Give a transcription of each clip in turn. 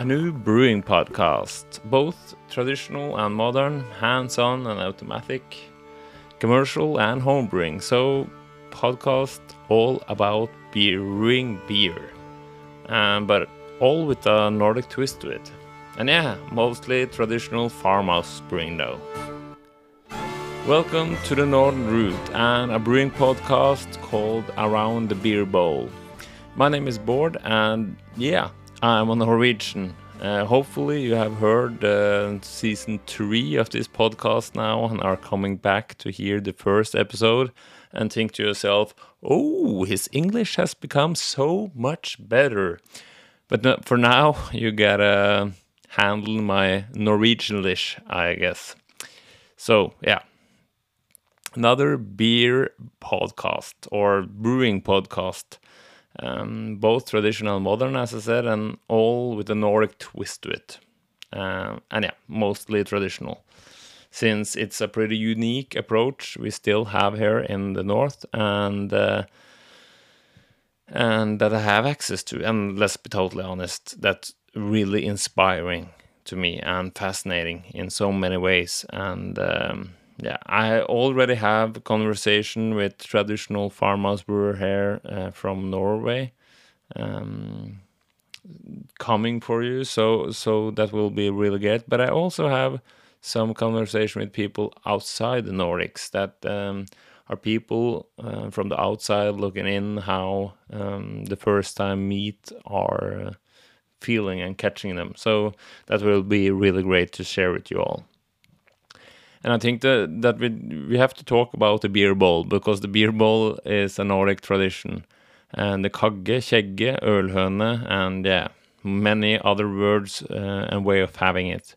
a new brewing podcast, both traditional and modern, hands on and automatic, commercial and home brewing. So, podcast all about brewing beer, um, but all with a Nordic twist to it. And yeah, mostly traditional farmhouse brewing though. Welcome to the Northern Route and a brewing podcast called Around the Beer Bowl. My name is Bård, and yeah, I'm a Norwegian. Uh, hopefully, you have heard uh, season three of this podcast now and are coming back to hear the first episode and think to yourself, oh, his English has become so much better. But for now, you gotta handle my Norwegianish, I guess. So, yeah, another beer podcast or brewing podcast. Um, both traditional and modern, as I said, and all with a Nordic twist to it. Uh, and yeah, mostly traditional, since it's a pretty unique approach we still have here in the north, and uh, and that I have access to. And let's be totally honest, that's really inspiring to me and fascinating in so many ways. And um, yeah, I already have conversation with traditional farmhouse brewer here uh, from Norway, um, coming for you. So so that will be really good. But I also have some conversation with people outside the Nordics that um, are people uh, from the outside looking in how um, the first time meet are uh, feeling and catching them. So that will be really great to share with you all. And I think that that we we have to talk about the beer bowl because the beer bowl is a Nordic tradition, and the kagge, kjegge, ølhøne, and yeah, many other words uh, and way of having it.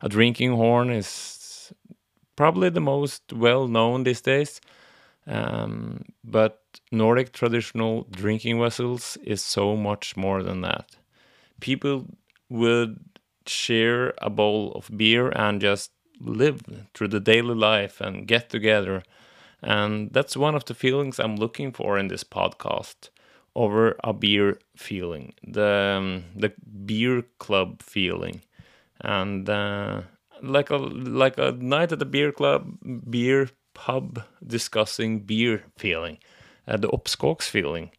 A drinking horn is probably the most well known these days, um, but Nordic traditional drinking vessels is so much more than that. People would share a bowl of beer and just live through the daily life and get together. And that's one of the feelings I'm looking for in this podcast over a beer feeling, the um, the beer club feeling, and uh, like a like a night at the beer club, beer pub discussing beer feeling, uh, the Oppskogs feeling,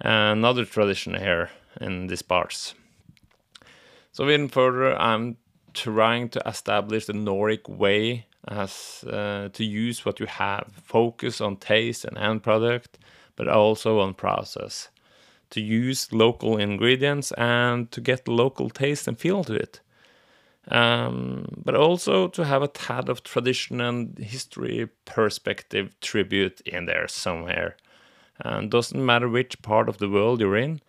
another tradition here in these parts. So even further, I'm trying to establish the Nordic way as uh, to use what you have, focus on taste and end product, but also on process. To use local ingredients and to get local taste and feel to it. Um, but also to have a tad of tradition and history perspective tribute in there somewhere. And doesn't matter which part of the world you're in,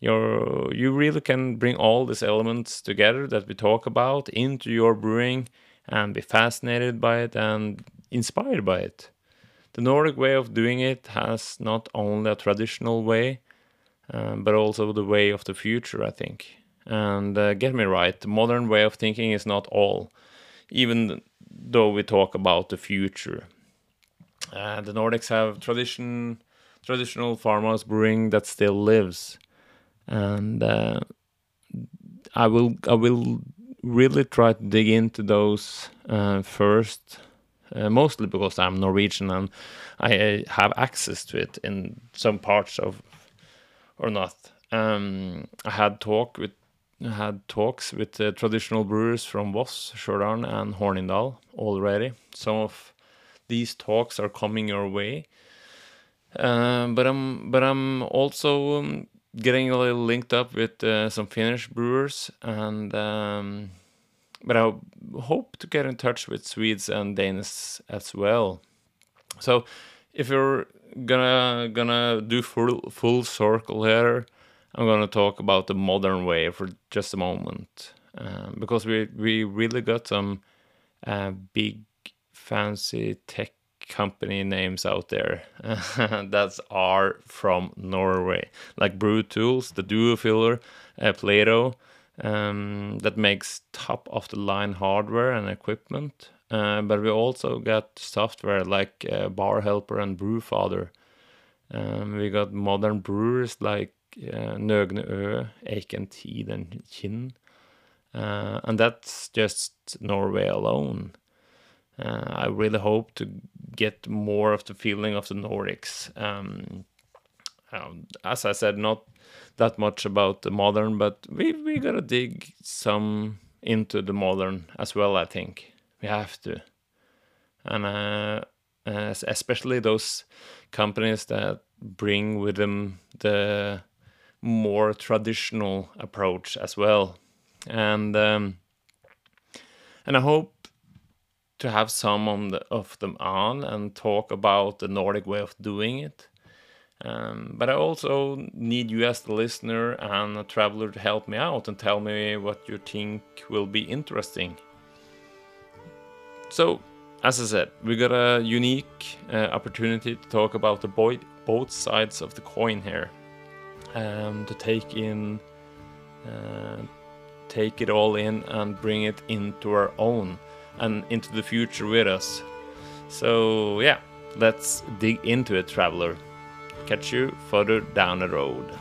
you you really can bring all these elements together that we talk about into your brewing and be fascinated by it and inspired by it. The Nordic way of doing it has not only a traditional way, um, but also the way of the future, I think. And uh, get me right, the modern way of thinking is not all, even though we talk about the future. Uh, the Nordics have tradition, traditional farmhouse brewing that still lives and uh, I will I will really try to dig into those uh, first, uh, mostly because I'm Norwegian and I have access to it in some parts of or not. Um, I had talk with had talks with traditional brewers from Voss, Stjørdal, and Hornindal already. Some of these talks are coming your way. Uh, but I'm but I'm also um, getting a little linked up with uh, some Finnish brewers, and um, but I hope to get in touch with Swedes and Danes as well. So, if you're gonna gonna do full full circle here, I'm gonna talk about the modern way for just a moment, um, because we we really got some uh, big fancy tech company names out there that are from Norway, like Brew Tools, the Duo Filler, uh, Plato, um, that makes top of the line hardware and equipment. Uh, but we also got software like uh, Bar Helper and Brewfather. Um, we got modern brewers like uh, Nøgne Ø, Eiken and Kinn. uh, and that's just Norway alone. Uh, I really hope to get more of the feeling of the Nordics. Um, um, as I said, not that much about the modern, but we we gotta dig some into the modern as well. I think we have to, and uh, especially those companies that bring with them the more traditional approach as well, and um, and I hope to have some the, of them on and talk about the Nordic way of doing it. Um, but I also need you as the listener and a traveler to help me out and tell me what you think will be interesting. So, as I said, we got a unique uh, opportunity to talk about the boy- both sides of the coin here, um, to take in, uh, take it all in and bring it into our own and into the future with us. So yeah, let's dig into it, traveler catch you further down the road.